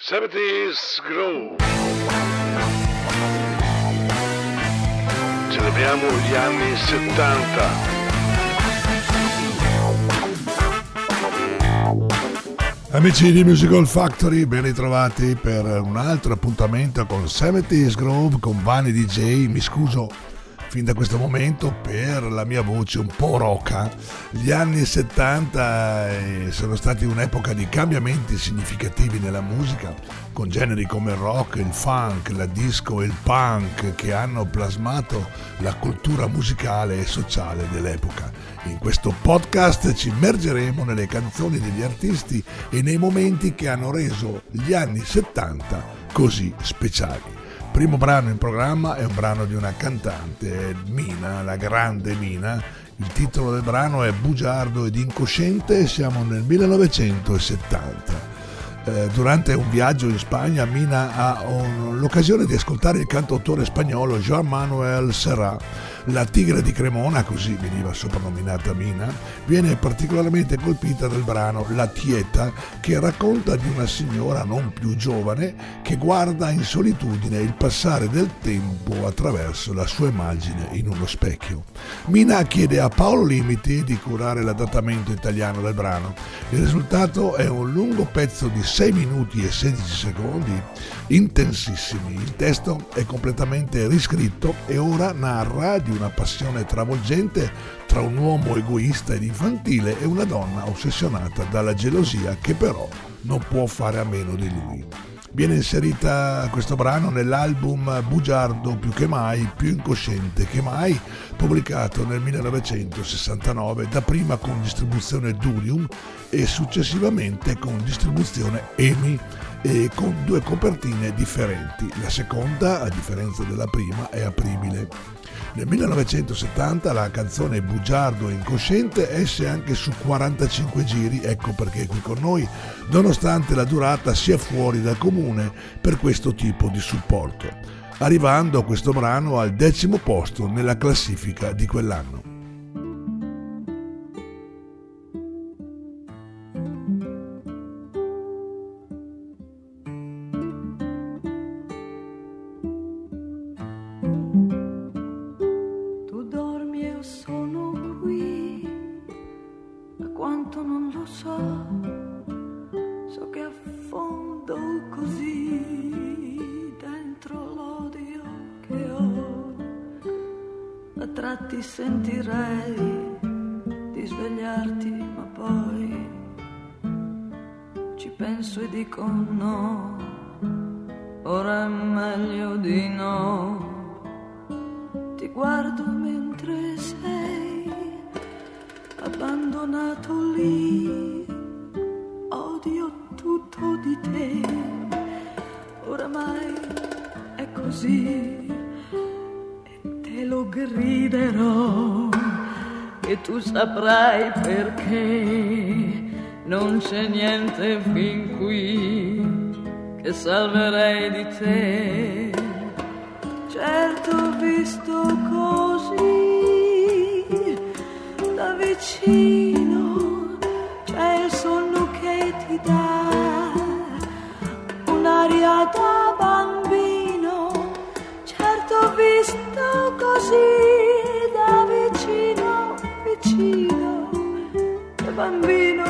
70s Groove. Celebriamo gli anni 70. Amici di Musical Factory, ben ritrovati per un altro appuntamento con 70s Groove con Vani DJ. Mi scuso fin da questo momento per la mia voce un po' roca. Gli anni 70 eh, sono stati un'epoca di cambiamenti significativi nella musica, con generi come il rock, il funk, la disco e il punk che hanno plasmato la cultura musicale e sociale dell'epoca. In questo podcast ci immergeremo nelle canzoni degli artisti e nei momenti che hanno reso gli anni 70 così speciali primo brano in programma è un brano di una cantante, Mina, la grande Mina. Il titolo del brano è Bugiardo ed incosciente e siamo nel 1970. Eh, durante un viaggio in Spagna Mina ha l'occasione di ascoltare il cantautore spagnolo Joan Manuel Serrat la tigre di Cremona, così veniva soprannominata Mina, viene particolarmente colpita dal brano La Tieta, che racconta di una signora non più giovane che guarda in solitudine il passare del tempo attraverso la sua immagine in uno specchio. Mina chiede a Paolo Limiti di curare l'adattamento italiano del brano. Il risultato è un lungo pezzo di 6 minuti e 16 secondi, intensissimi. Il testo è completamente riscritto e ora narra di una passione travolgente tra un uomo egoista ed infantile e una donna ossessionata dalla gelosia che però non può fare a meno di lui. Viene inserita questo brano nell'album Bugiardo più che mai, più incosciente che mai, pubblicato nel 1969, dapprima con distribuzione Durium e successivamente con distribuzione EMI e con due copertine differenti. La seconda, a differenza della prima, è apribile. Nel 1970 la canzone Bugiardo incosciente esce anche su 45 giri, ecco perché è qui con noi, nonostante la durata sia fuori dal comune per questo tipo di supporto, arrivando questo brano al decimo posto nella classifica di quell'anno. Bambino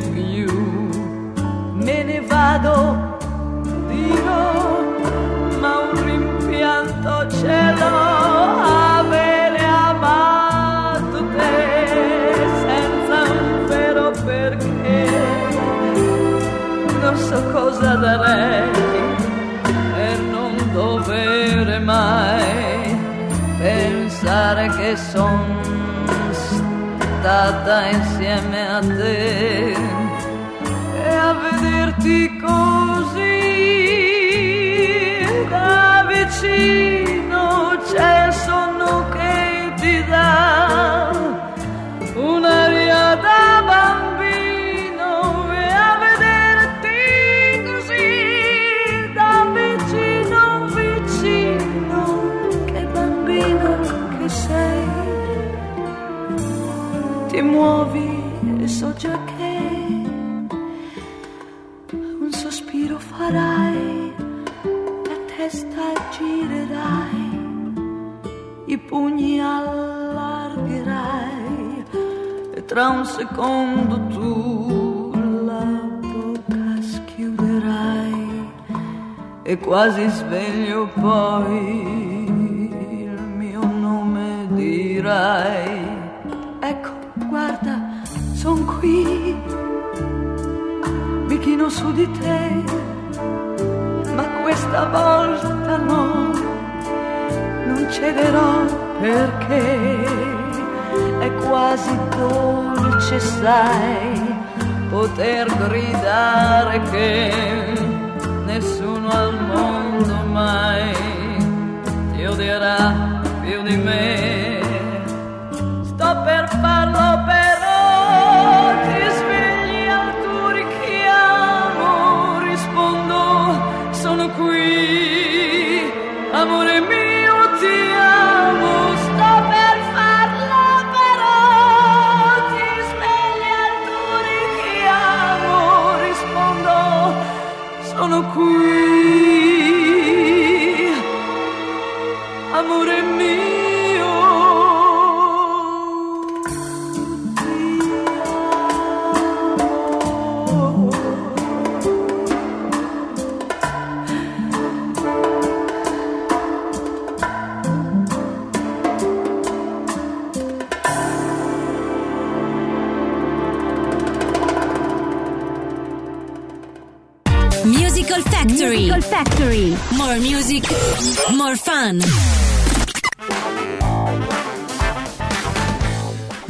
più. Me ne vado ma un rimpianto ce l'ho avere amato te senza un vero perché non so cosa darei per non dovere mai pensare che sono stata insieme a te ti così da vicino. Tra un secondo tu la bocca schiuderai e quasi sveglio poi il mio nome dirai. Ecco, guarda, son qui, mi chino su di te ma questa volta no, non cederò perché quasi dolce, sai, poter gridare che nessuno al mondo mai ti odierà più di me.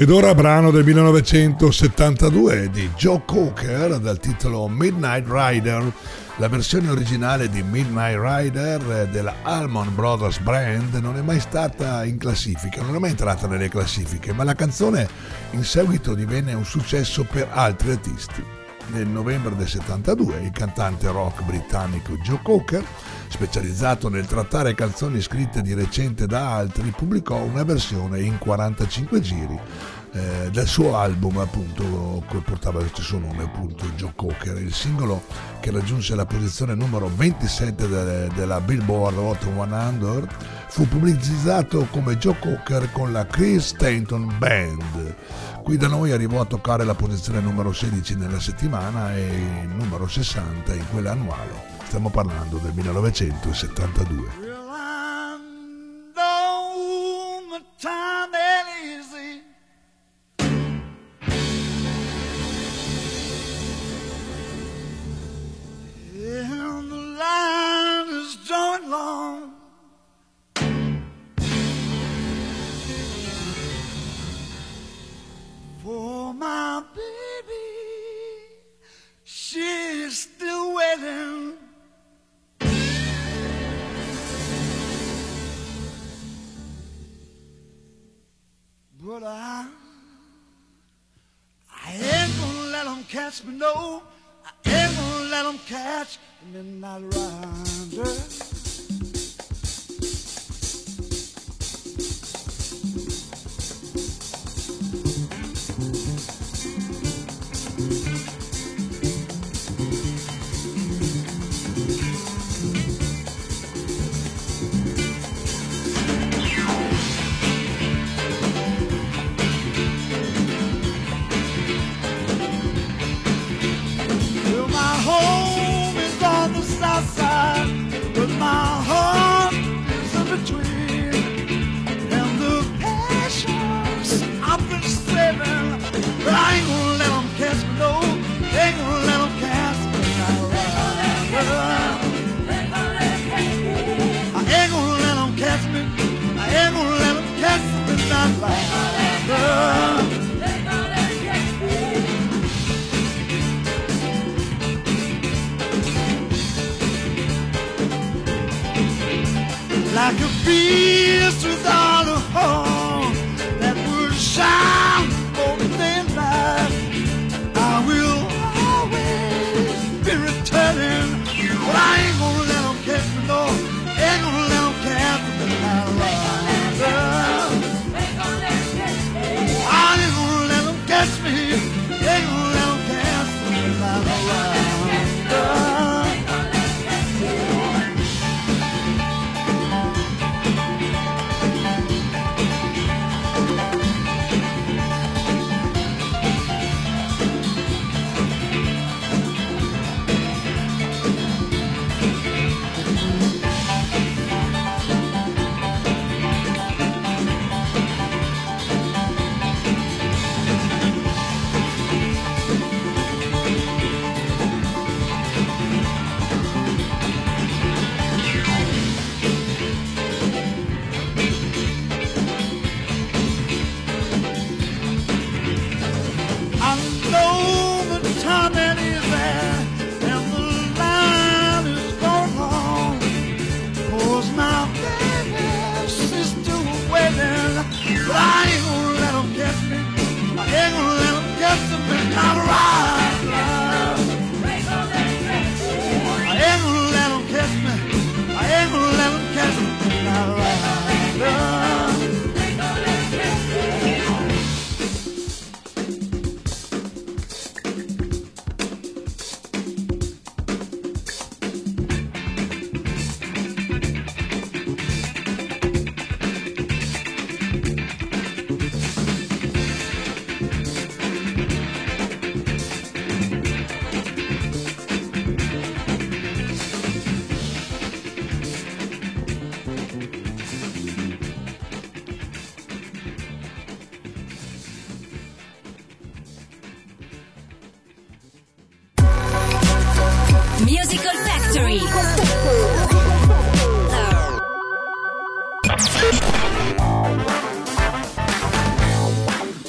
Ed ora brano del 1972 di Joe Cocker dal titolo Midnight Rider. La versione originale di Midnight Rider della Almond Brothers Brand non è mai stata in classifica, non è mai entrata nelle classifiche, ma la canzone in seguito divenne un successo per altri artisti. Nel novembre del 72 il cantante rock britannico Joe Cocker, specializzato nel trattare canzoni scritte di recente da altri, pubblicò una versione in 45 giri eh, del suo album appunto che portava lo stesso nome appunto Joe Cocker il singolo che raggiunse la posizione numero 27 de- della Billboard Hot 100 fu pubblicizzato come Joe Cocker con la Chris Stanton Band. Qui da noi arrivò a toccare la posizione numero 16 nella settimana e numero 60 in quella annuale. Stiamo parlando del 1972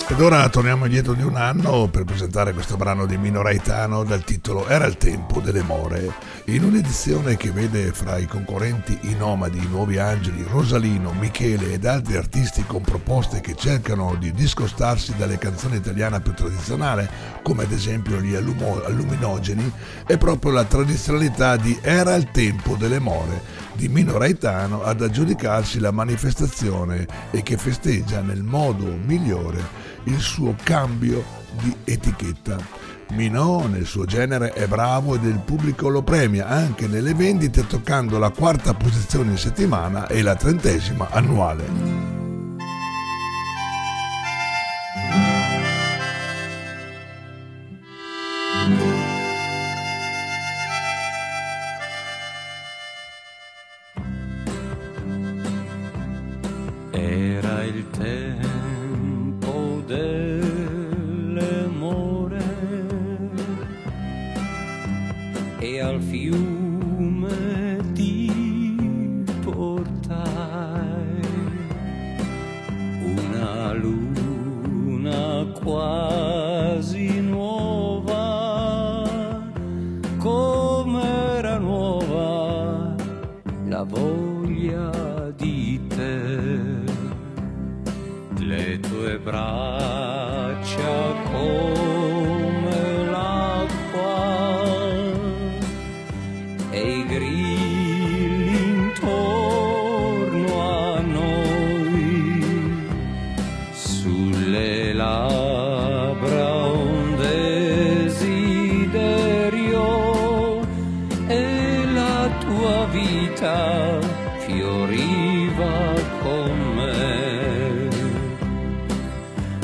Ed ora torniamo indietro di un anno per presentare questo brano di Mino Raitano dal titolo Era il tempo delle more, in un'edizione che vede fra i concorrenti i nomadi, i nuovi angeli, Rosalino, Michele ed altri artisti con proposte che cercano di discostarsi dalle canzoni italiane più tradizionali, come ad esempio gli allumo- alluminogeni, è proprio la tradizionalità di Era il tempo delle more di Mino Raitano ad aggiudicarsi la manifestazione e che festeggia nel modo migliore il suo cambio di etichetta. Minò nel suo genere è bravo ed il pubblico lo premia anche nelle vendite toccando la quarta posizione in settimana e la trentesima annuale. Tua vita fioriva con me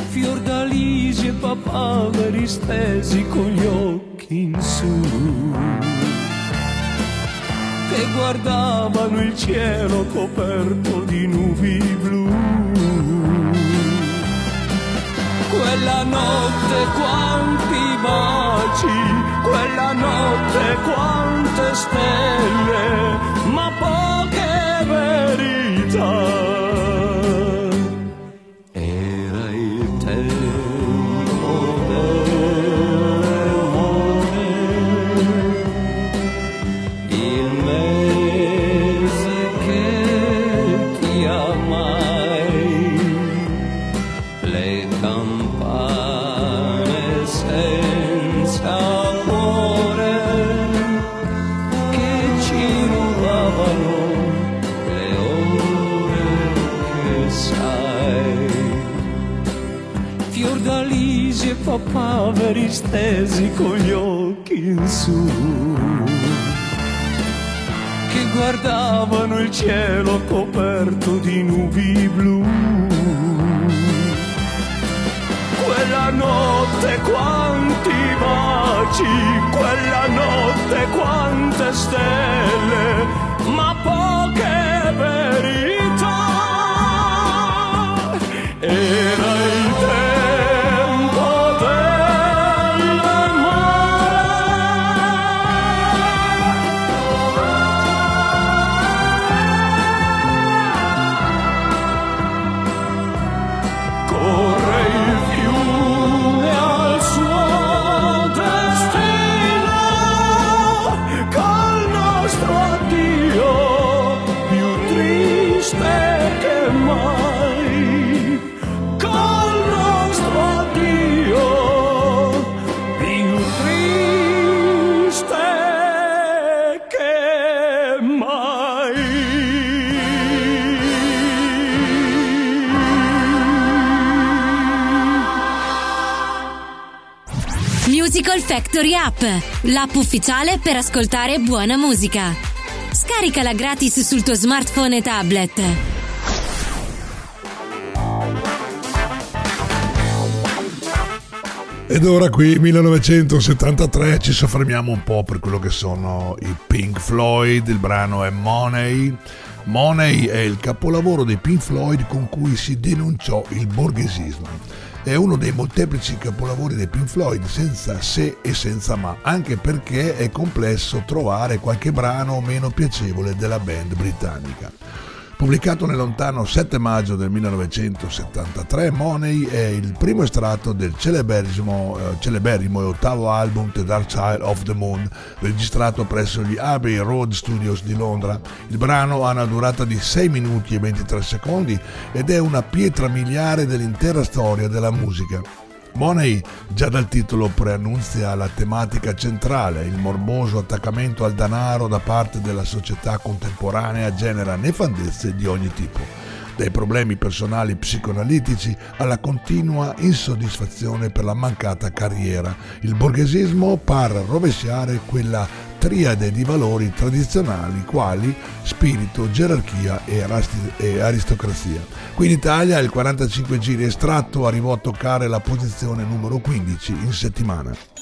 Fiordalisi e papaveri stesi con gli occhi in su che guardavano il cielo coperto di nubi blu. Quella notte quanti baci, quella notte quante stelle, ma poche verità. Papaveri stesi con gli occhi in su che guardavano il cielo coperto di nubi blu. Quella notte quanti baci, quella notte quante stelle, Factory App, l'app ufficiale per ascoltare buona musica. Scaricala gratis sul tuo smartphone e tablet. Ed ora qui 1973 ci soffermiamo un po' per quello che sono i Pink Floyd, il brano è Money. Money è il capolavoro dei Pink Floyd con cui si denunciò il borghesismo. È uno dei molteplici capolavori dei Pink Floyd senza se e senza ma, anche perché è complesso trovare qualche brano meno piacevole della band britannica. Pubblicato nel lontano 7 maggio del 1973, Money è il primo estratto del celeberrimo, eh, celeberrimo e ottavo album The Dark Side of the Moon, registrato presso gli Abbey Road Studios di Londra. Il brano ha una durata di 6 minuti e 23 secondi ed è una pietra miliare dell'intera storia della musica. Money già dal titolo preannunzia la tematica centrale, il morboso attaccamento al denaro da parte della società contemporanea genera nefandezze di ogni tipo, dai problemi personali psicoanalitici alla continua insoddisfazione per la mancata carriera. Il borghesismo par rovesciare quella triade di valori tradizionali quali spirito, gerarchia e, aristocrazia. Qui in Italia il 45 giri estratto arrivò a toccare la posizione numero 15 in settimana.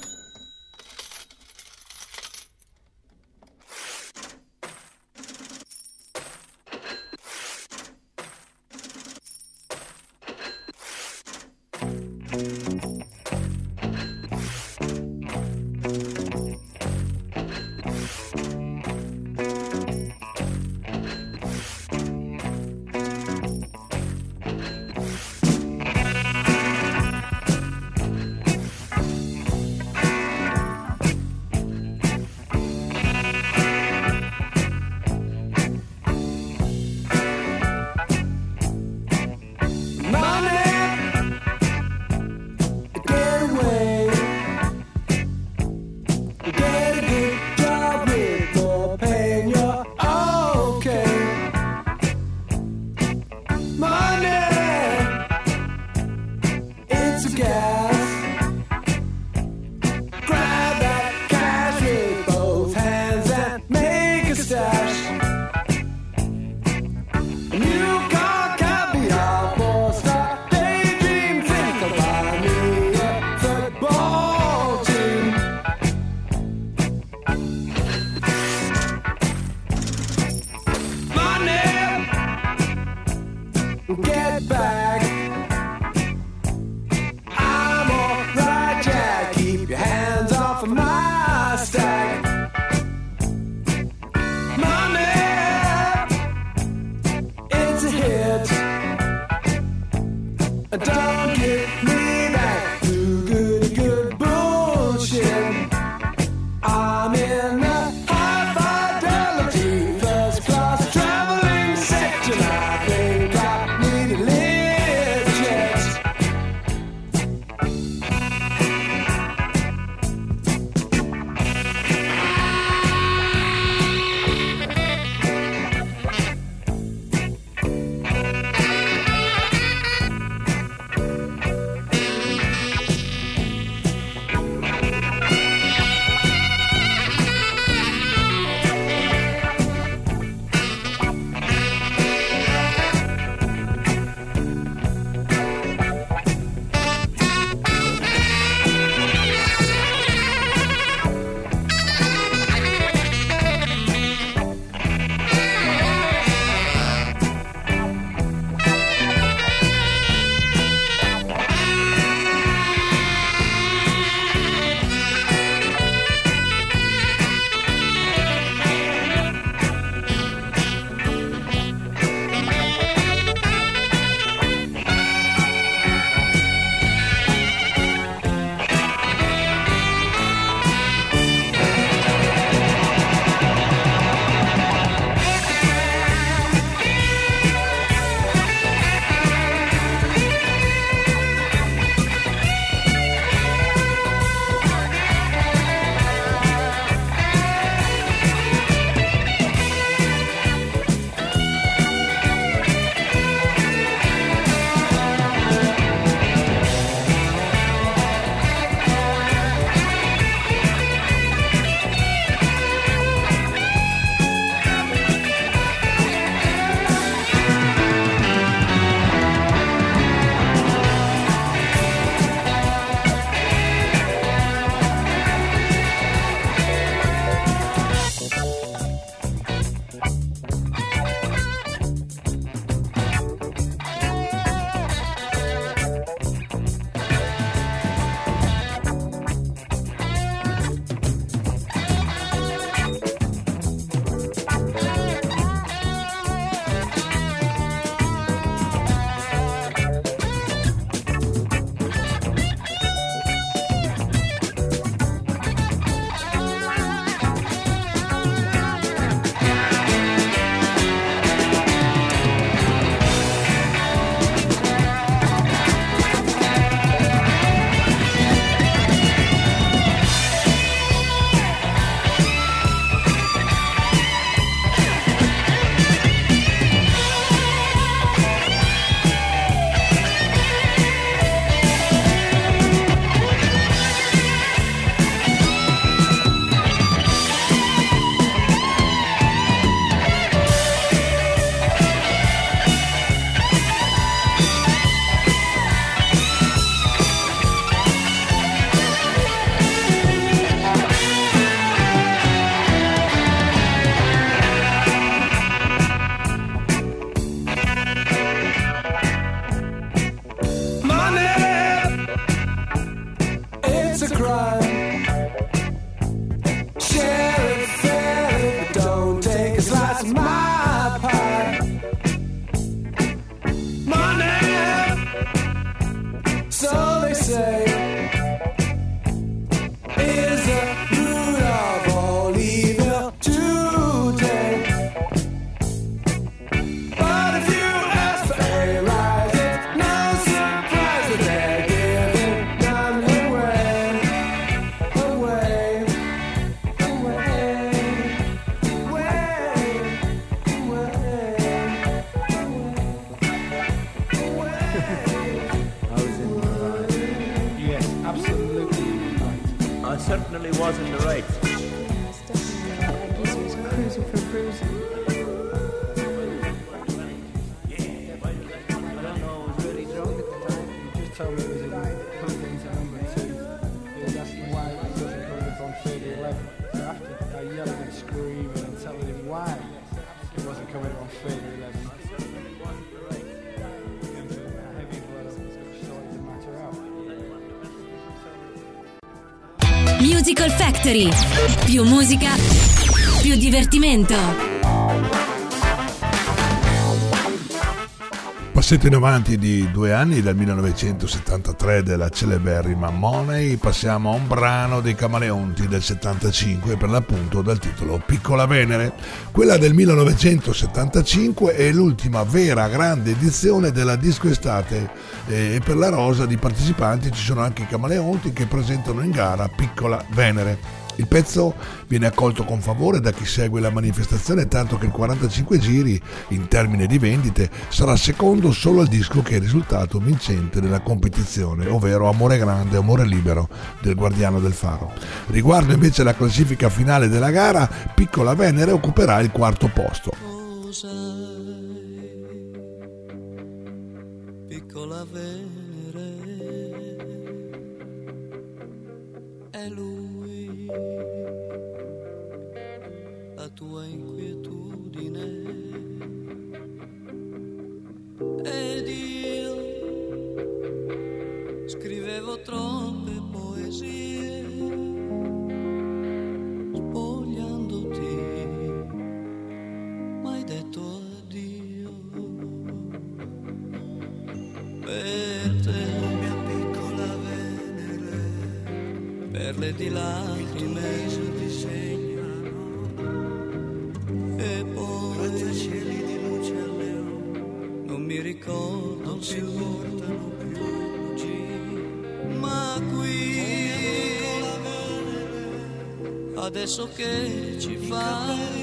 certainly was in the right. Factory. Più musica, più divertimento. Passetto in avanti di due anni, dal 1973 della celeberrima Money, passiamo a un brano dei Camaleonti del 75, per l'appunto dal titolo Piccola Venere. Quella del 1975 è l'ultima vera grande edizione della disco estate eh, e per la rosa di partecipanti ci sono anche i Camaleonti che presentano in gara Piccola Venere. Il pezzo viene accolto con favore da chi segue la manifestazione, tanto che il 45 giri, in termini di vendite, sarà secondo solo al disco che è risultato vincente nella competizione, ovvero Amore Grande, Amore Libero del Guardiano del Faro. Riguardo invece la classifica finale della gara, Piccola Venere occuperà il quarto posto. Per te, mia piccola Venere, perle di lacrime disegnano. E poi grattacieli di luce al leone, non mi ricordo non si portano più ma qui adesso che ci fai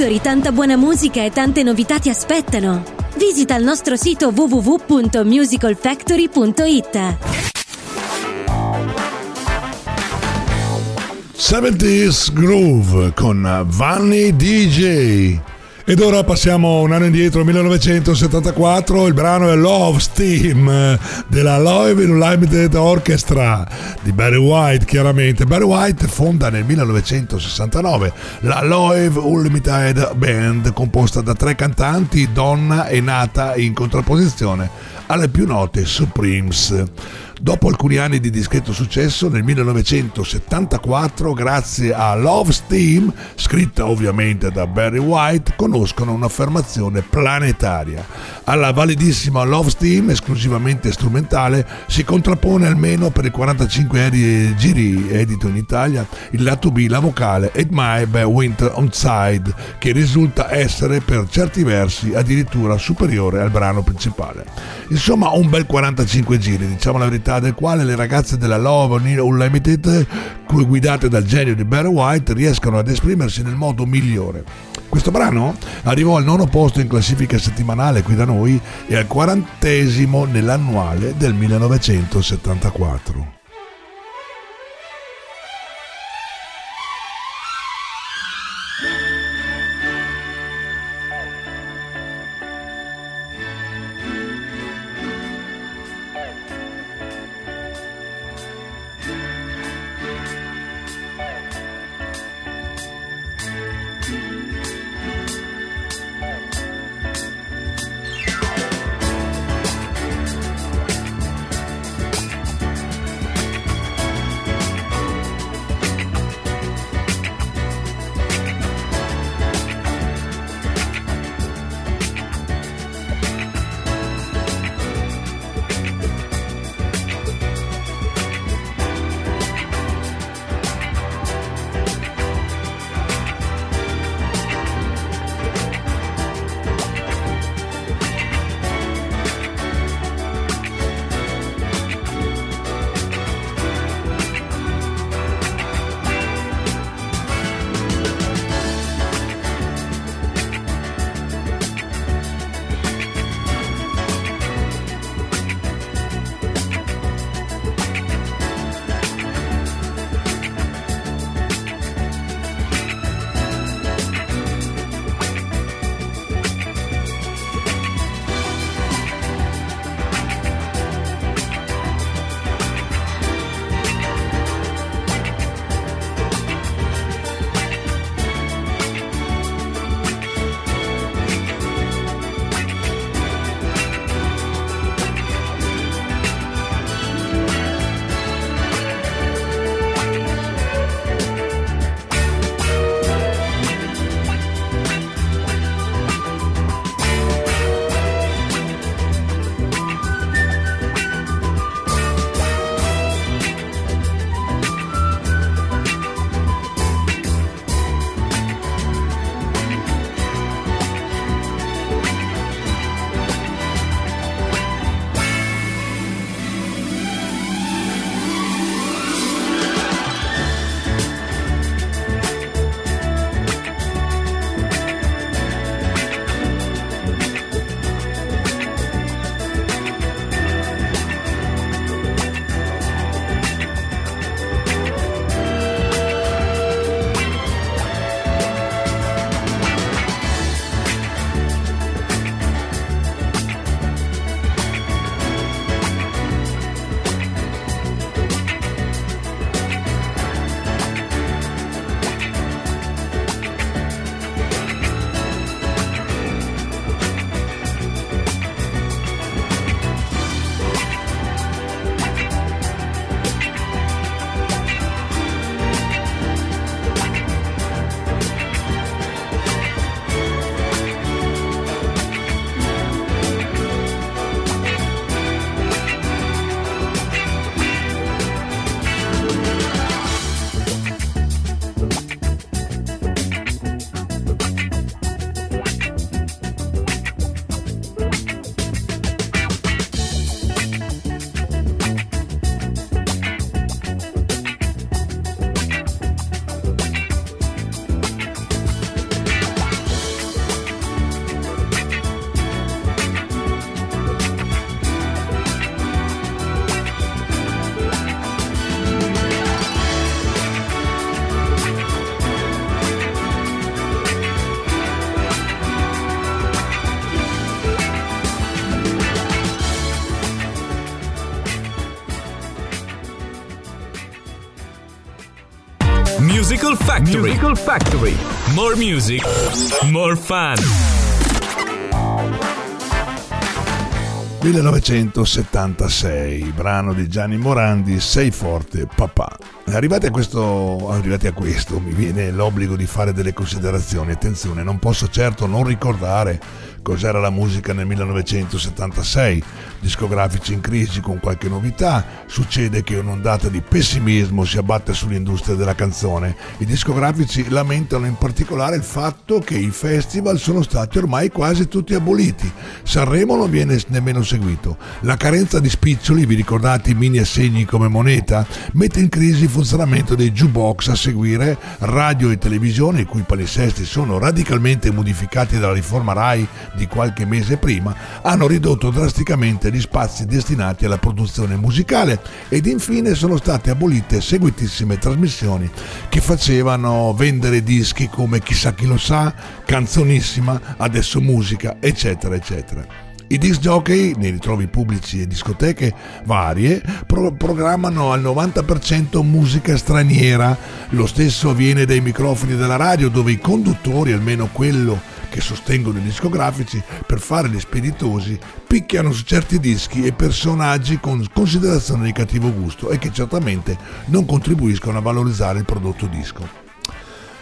Factory tanta buona musica e tante novità ti aspettano. Visita il nostro sito www.musicalfactory.it. 70s Groove con Vanni DJ. Ed ora passiamo un anno indietro, 1974, il brano è Love Steam della Live Unlimited Orchestra di Barry White, chiaramente. Barry White fonda nel 1969 la Live Unlimited Band composta da tre cantanti, donna e nata in contrapposizione alle più note Supremes. Dopo alcuni anni di discreto successo, nel 1974, grazie a Love Steam, scritta ovviamente da Barry White, conoscono un'affermazione planetaria. Alla validissima Love Steam, esclusivamente strumentale, si contrappone almeno per i 45 giri edito in Italia il lato B, la vocale It My by Winter on Side, che risulta essere per certi versi addirittura superiore al brano principale. Insomma, un bel 45 giri, diciamo la verità del quale le ragazze della Love Unlimited, guidate dal genio di Barry White, riescono ad esprimersi nel modo migliore. Questo brano arrivò al nono posto in classifica settimanale qui da noi e al quarantesimo nell'annuale del 1974. Factory. Musical Factory. More music, more fun. 1976, brano di Gianni Morandi, Sei forte papà. Arrivati a, questo, arrivati a questo mi viene l'obbligo di fare delle considerazioni. Attenzione, non posso certo non ricordare cos'era la musica nel 1976, discografici in crisi con qualche novità, succede che un'ondata di pessimismo si abbatte sull'industria della canzone. I discografici lamentano in particolare il fatto che i festival sono stati ormai quasi tutti aboliti, Sanremo non viene nemmeno seguito, la carenza di spiccioli, vi ricordate i mini assegni come moneta, mette in crisi il funzionamento dei jukebox a seguire, radio e televisione i cui palinsesti sono radicalmente modificati dalla riforma RAI di qualche mese prima, hanno ridotto drasticamente gli spazi destinati alla produzione musicale ed infine sono state abolite seguitissime trasmissioni che facevano vendere dischi come Chissà chi lo sa, Canzonissima, Adesso musica, eccetera, eccetera. I disc jockey, nei ritrovi pubblici e discoteche varie, pro- programmano al 90% musica straniera. Lo stesso avviene dai microfoni della radio dove i conduttori, almeno quello che sostengono i discografici, per fare gli speditosi, picchiano su certi dischi e personaggi con considerazione di cattivo gusto e che certamente non contribuiscono a valorizzare il prodotto disco.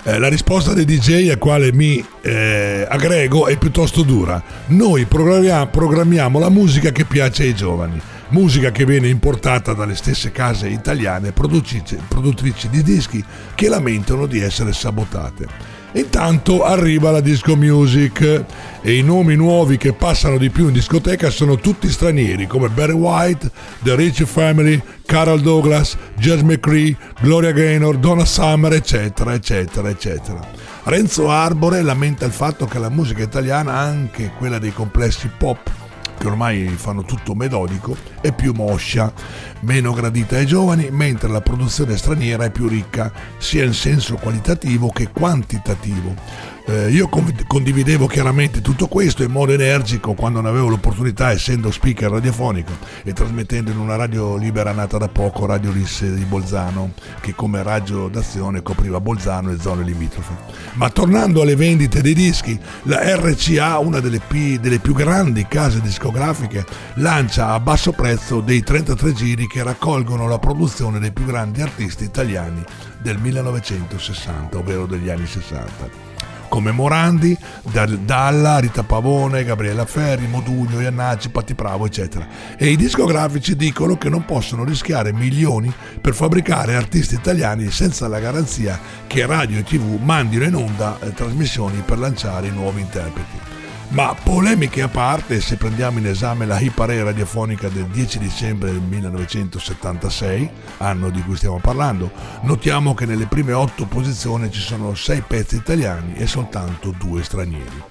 Eh, la risposta dei DJ a quale mi eh, aggrego è piuttosto dura. Noi programmiamo, programmiamo la musica che piace ai giovani, musica che viene importata dalle stesse case italiane produttrici, produttrici di dischi che lamentano di essere sabotate. Intanto arriva la disco music e i nomi nuovi che passano di più in discoteca sono tutti stranieri come Barry White, The Rich Family, Carol Douglas, Jazz McCree, Gloria Gaynor, Donna Summer, eccetera, eccetera, eccetera. Renzo Arbore lamenta il fatto che la musica italiana, anche quella dei complessi pop, che ormai fanno tutto melodico, è più moscia, meno gradita ai giovani, mentre la produzione straniera è più ricca, sia in senso qualitativo che quantitativo. Eh, io condividevo chiaramente tutto questo in modo energico quando ne avevo l'opportunità, essendo speaker radiofonico e trasmettendo in una radio libera nata da poco, Radio Lisse di Bolzano, che come radio d'azione copriva Bolzano e zone limitrofe. Ma tornando alle vendite dei dischi, la RCA, una delle, P, delle più grandi case discografiche, lancia a basso prezzo dei 33 giri che raccolgono la produzione dei più grandi artisti italiani del 1960, ovvero degli anni 60 commemorandi Dalla, Rita Pavone, Gabriella Ferri, Modugno, Iannacci, Patti Bravo, eccetera. E i discografici dicono che non possono rischiare milioni per fabbricare artisti italiani senza la garanzia che radio e tv mandino in onda eh, trasmissioni per lanciare i nuovi interpreti. Ma polemiche a parte, se prendiamo in esame la Hipare radiofonica del 10 dicembre del 1976, anno di cui stiamo parlando, notiamo che nelle prime otto posizioni ci sono sei pezzi italiani e soltanto due stranieri.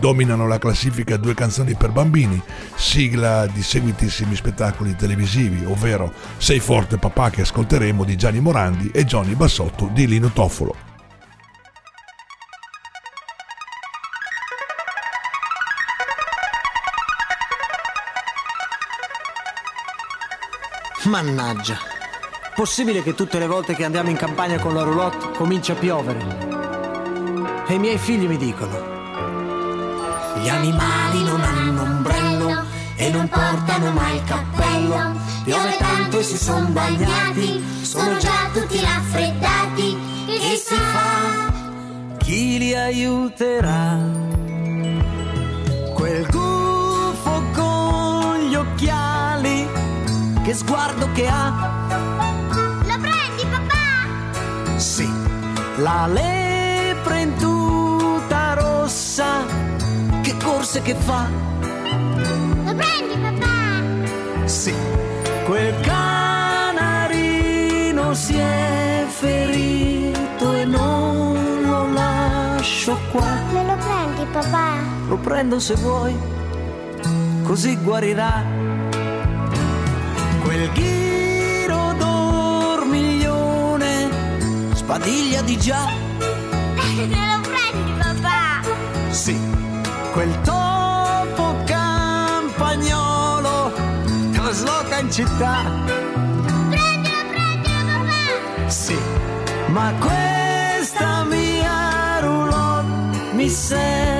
Dominano la classifica due canzoni per bambini, sigla di seguitissimi spettacoli televisivi, ovvero Sei forte papà che ascolteremo di Gianni Morandi e Johnny Bassotto di Lino Toffolo. Mannaggia. Possibile che tutte le volte che andiamo in campagna con la roulotte comincia a piovere? E i miei figli mi dicono. Gli animali non hanno ombrello e non portano mai il cappello. Piove tanto e si sono bagnati, sono già tutti raffreddati. Che si fa? Chi li aiuterà? Quel gufo che sguardo che ha? Lo prendi, papà? Sì, la lepre in tuta rossa, che corse che fa? Lo prendi, papà? Sì, quel canarino si è ferito e non lo lascio qua. Me lo prendi, papà? Lo prendo se vuoi, così guarirà quel ghiro d'ormiglione, spadiglia di già. Te lo prendi papà? Sì, quel topo campagnolo, trasloca in città. Prendilo, prendilo papà! Sì, ma questa mia roulotte mi serve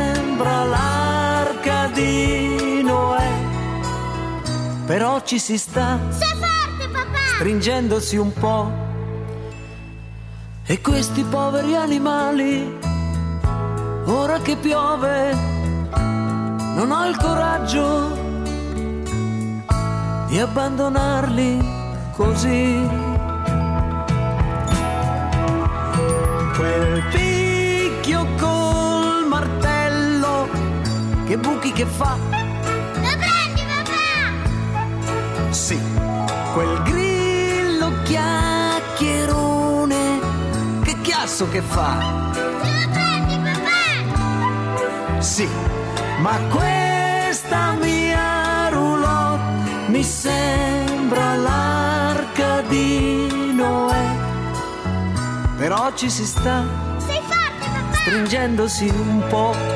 Però ci si sta Sei forte, papà! stringendosi un po'. E questi poveri animali, ora che piove, non ho il coraggio di abbandonarli così. Quel picchio col martello, che buchi che fa. Chiasso che fa. Lo prendi, papà! Sì, ma questa mia roulotte mi sembra l'arca di Noè. Però ci si sta Sei forte, papà! stringendosi un po'.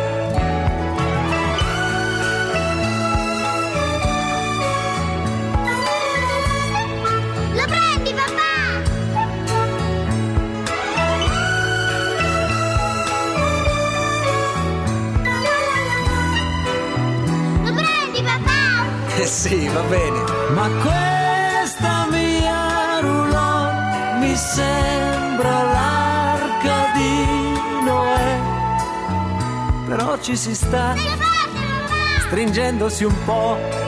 Va bene. Ma questa mia roulotte mi sembra l'arca di Noè. Però ci si sta stringendosi un po'.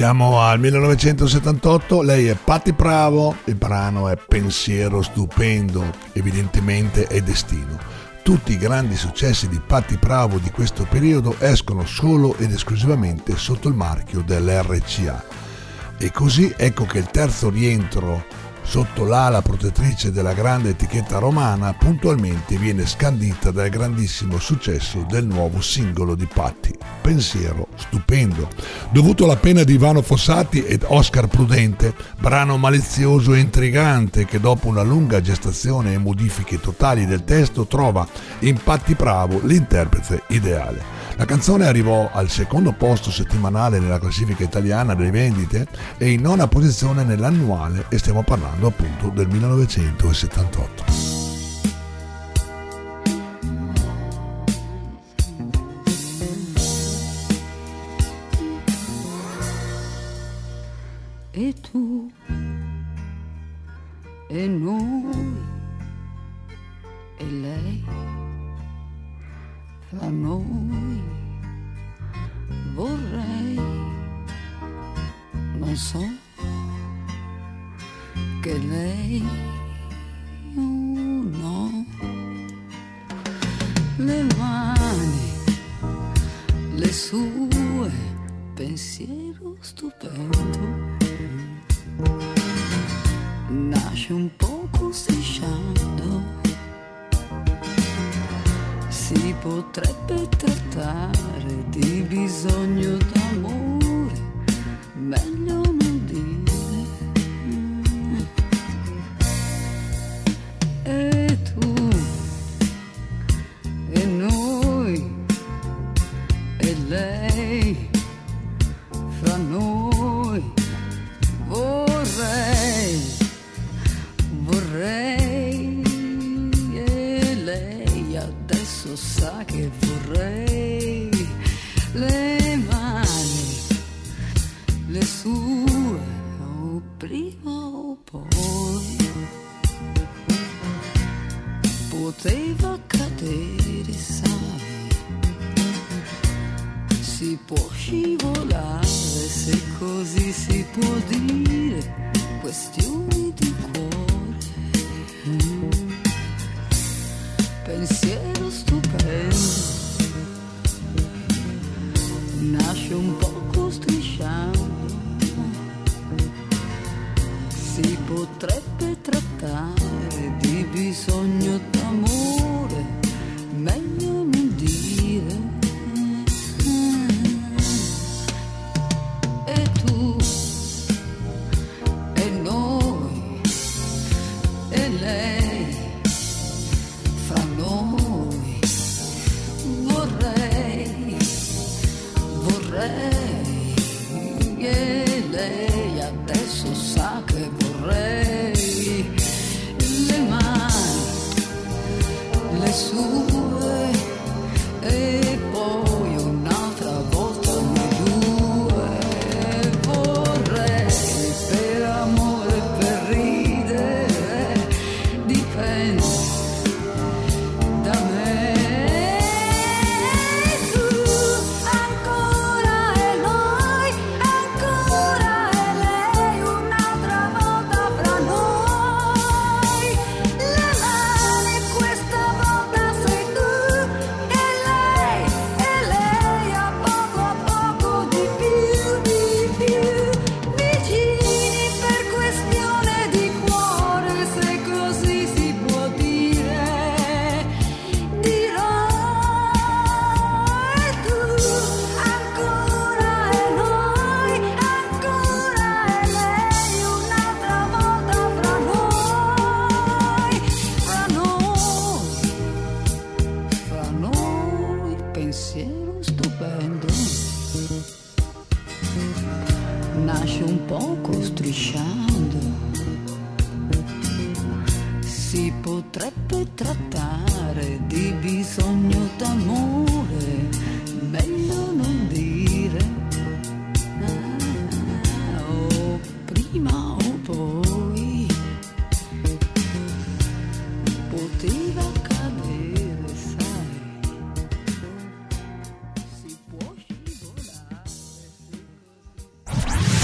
Siamo al 1978, lei è Patti Bravo, il brano è Pensiero stupendo, evidentemente è destino. Tutti i grandi successi di Patti Bravo di questo periodo escono solo ed esclusivamente sotto il marchio dell'RCA. E così ecco che il terzo rientro sotto l'ala protettrice della grande etichetta romana puntualmente viene scandita dal grandissimo successo del nuovo singolo di Patti, Pensiero stupendo, dovuto alla pena di Ivano Fossati ed Oscar Prudente, brano malizioso e intrigante che dopo una lunga gestazione e modifiche totali del testo trova in Patti Bravo l'interprete ideale. La canzone arrivò al secondo posto settimanale nella classifica italiana delle vendite e in nona posizione nell'annuale e stiamo parlando appunto del 1978. e tu? E noi? E lei? Fra noi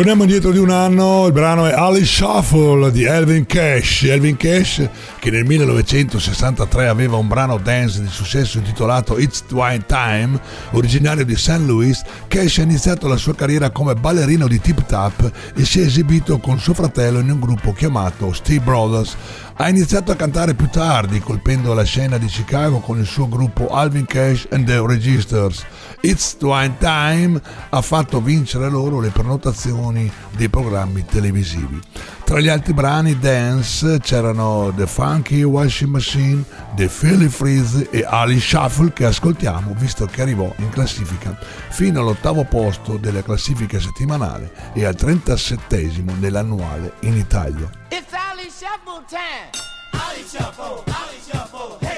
Torniamo indietro di un anno, il brano è Ali Shuffle di Elvin Cash. Elvin Cash che nel 1963 aveva un brano dance di successo intitolato It's Wine Time, originario di St. Louis, Cash ha iniziato la sua carriera come ballerino di tip tap e si è esibito con suo fratello in un gruppo chiamato Steve Brothers. Ha iniziato a cantare più tardi, colpendo la scena di Chicago con il suo gruppo Alvin Cash and the Registers. It's Wine Time ha fatto vincere loro le prenotazioni dei programmi televisivi. Tra gli altri brani dance c'erano The Funky Washing Machine, The Philly Freeze e Ali Shuffle che ascoltiamo visto che arrivò in classifica fino all'ottavo posto della classifica settimanale e al 37 nell'annuale in Italia. It's Ali Shuffle time. Ali Shuffle, Ali Shuffle, hey.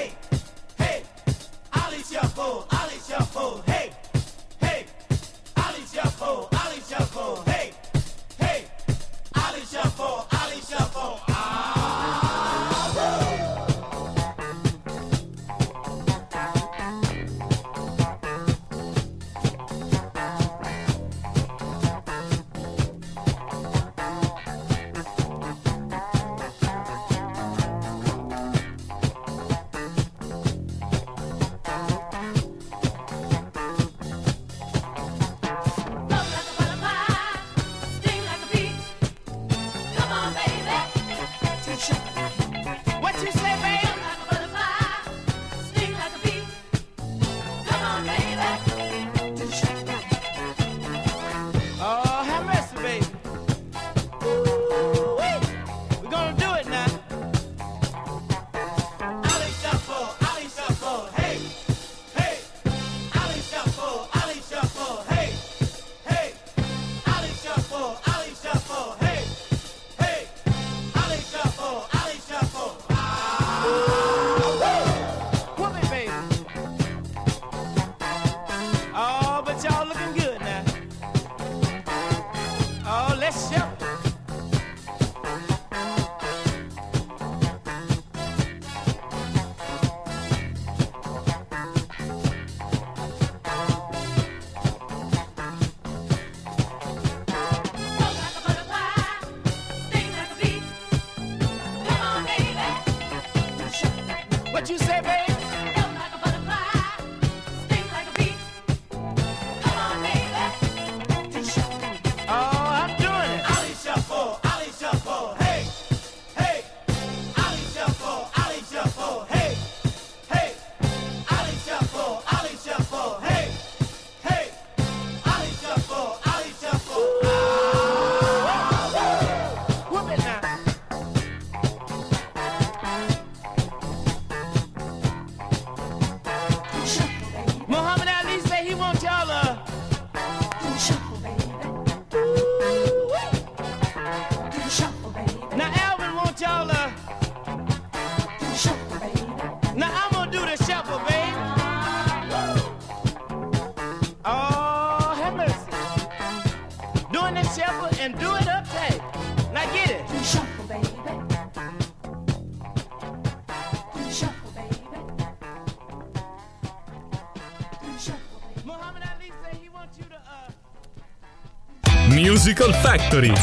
Musical Factory.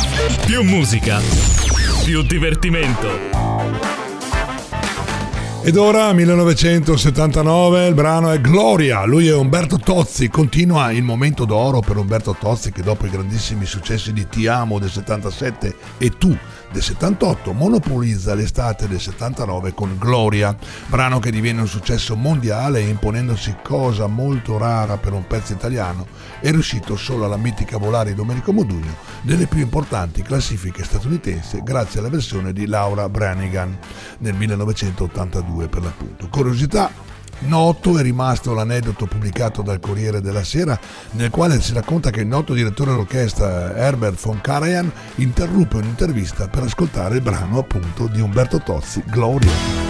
Più musica, più divertimento. Ed ora 1979, il brano è Gloria, lui è Umberto Tozzi, continua il momento d'oro per Umberto Tozzi che dopo i grandissimi successi di Ti amo del 77 e Tu del 78 monopolizza l'estate del 79 con Gloria, brano che diviene un successo mondiale imponendosi cosa molto rara per un pezzo italiano, è riuscito solo alla mitica volare di Domenico Modugno nelle più importanti classifiche statunitensi grazie alla versione di Laura Branigan nel 1982 per l'appunto. Curiosità Noto è rimasto l'aneddoto pubblicato dal Corriere della Sera nel quale si racconta che il noto direttore d'orchestra Herbert von Karajan interruppe un'intervista per ascoltare il brano appunto di Umberto Tozzi. Gloria,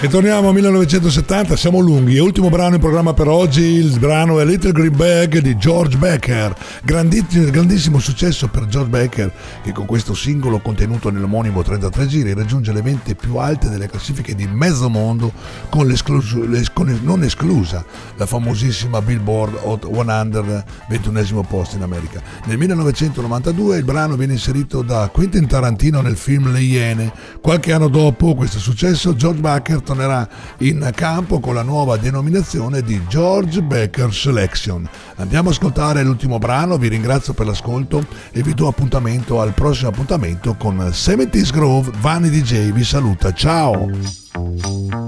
E torniamo al 1970, siamo lunghi. E ultimo brano in programma per oggi, il brano è Little Green Bag di George Becker. Grandissimo, grandissimo successo per George Becker che con questo singolo contenuto nell'omonimo 33 giri raggiunge le venti più alte delle classifiche di mezzo mondo con, l'es- con non esclusa la famosissima Billboard Hot 100 ventunesimo posto in America. Nel 1992 il brano viene inserito da Quentin Tarantino nel film Le Iene. Qualche anno dopo questo successo George Becker tornerà in campo con la nuova denominazione di George Becker Selection. Andiamo a ascoltare l'ultimo brano, vi ringrazio per l'ascolto e vi do appuntamento al prossimo appuntamento con 70s Grove. Vanni DJ vi saluta, ciao!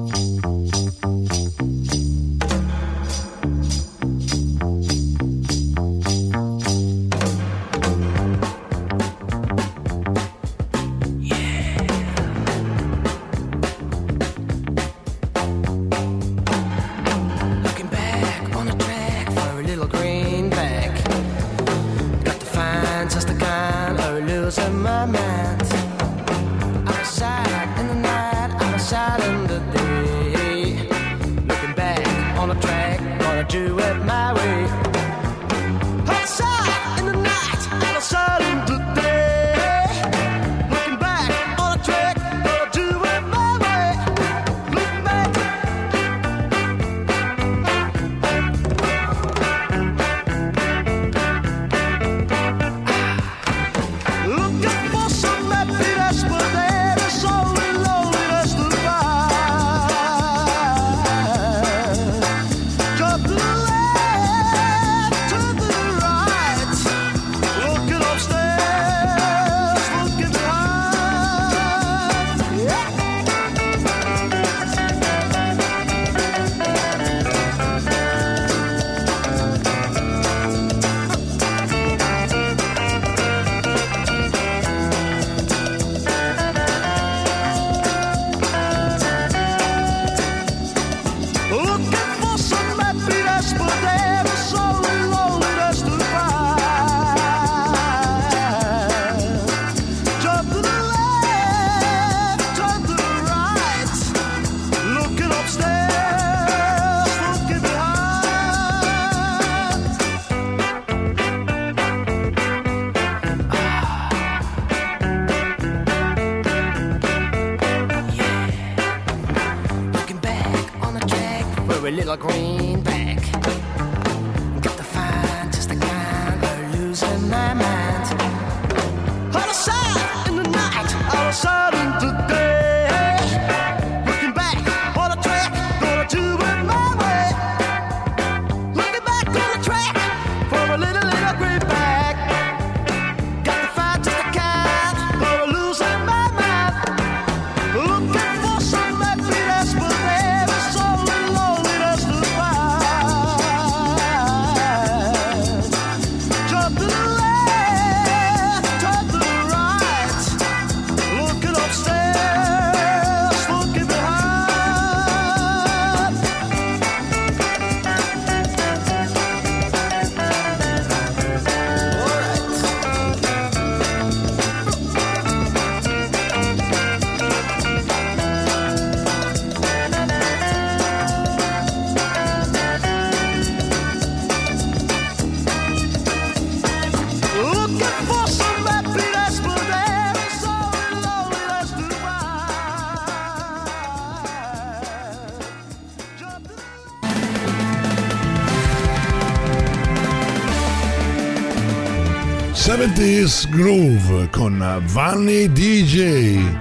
Seventies Groove con Vanni DJ.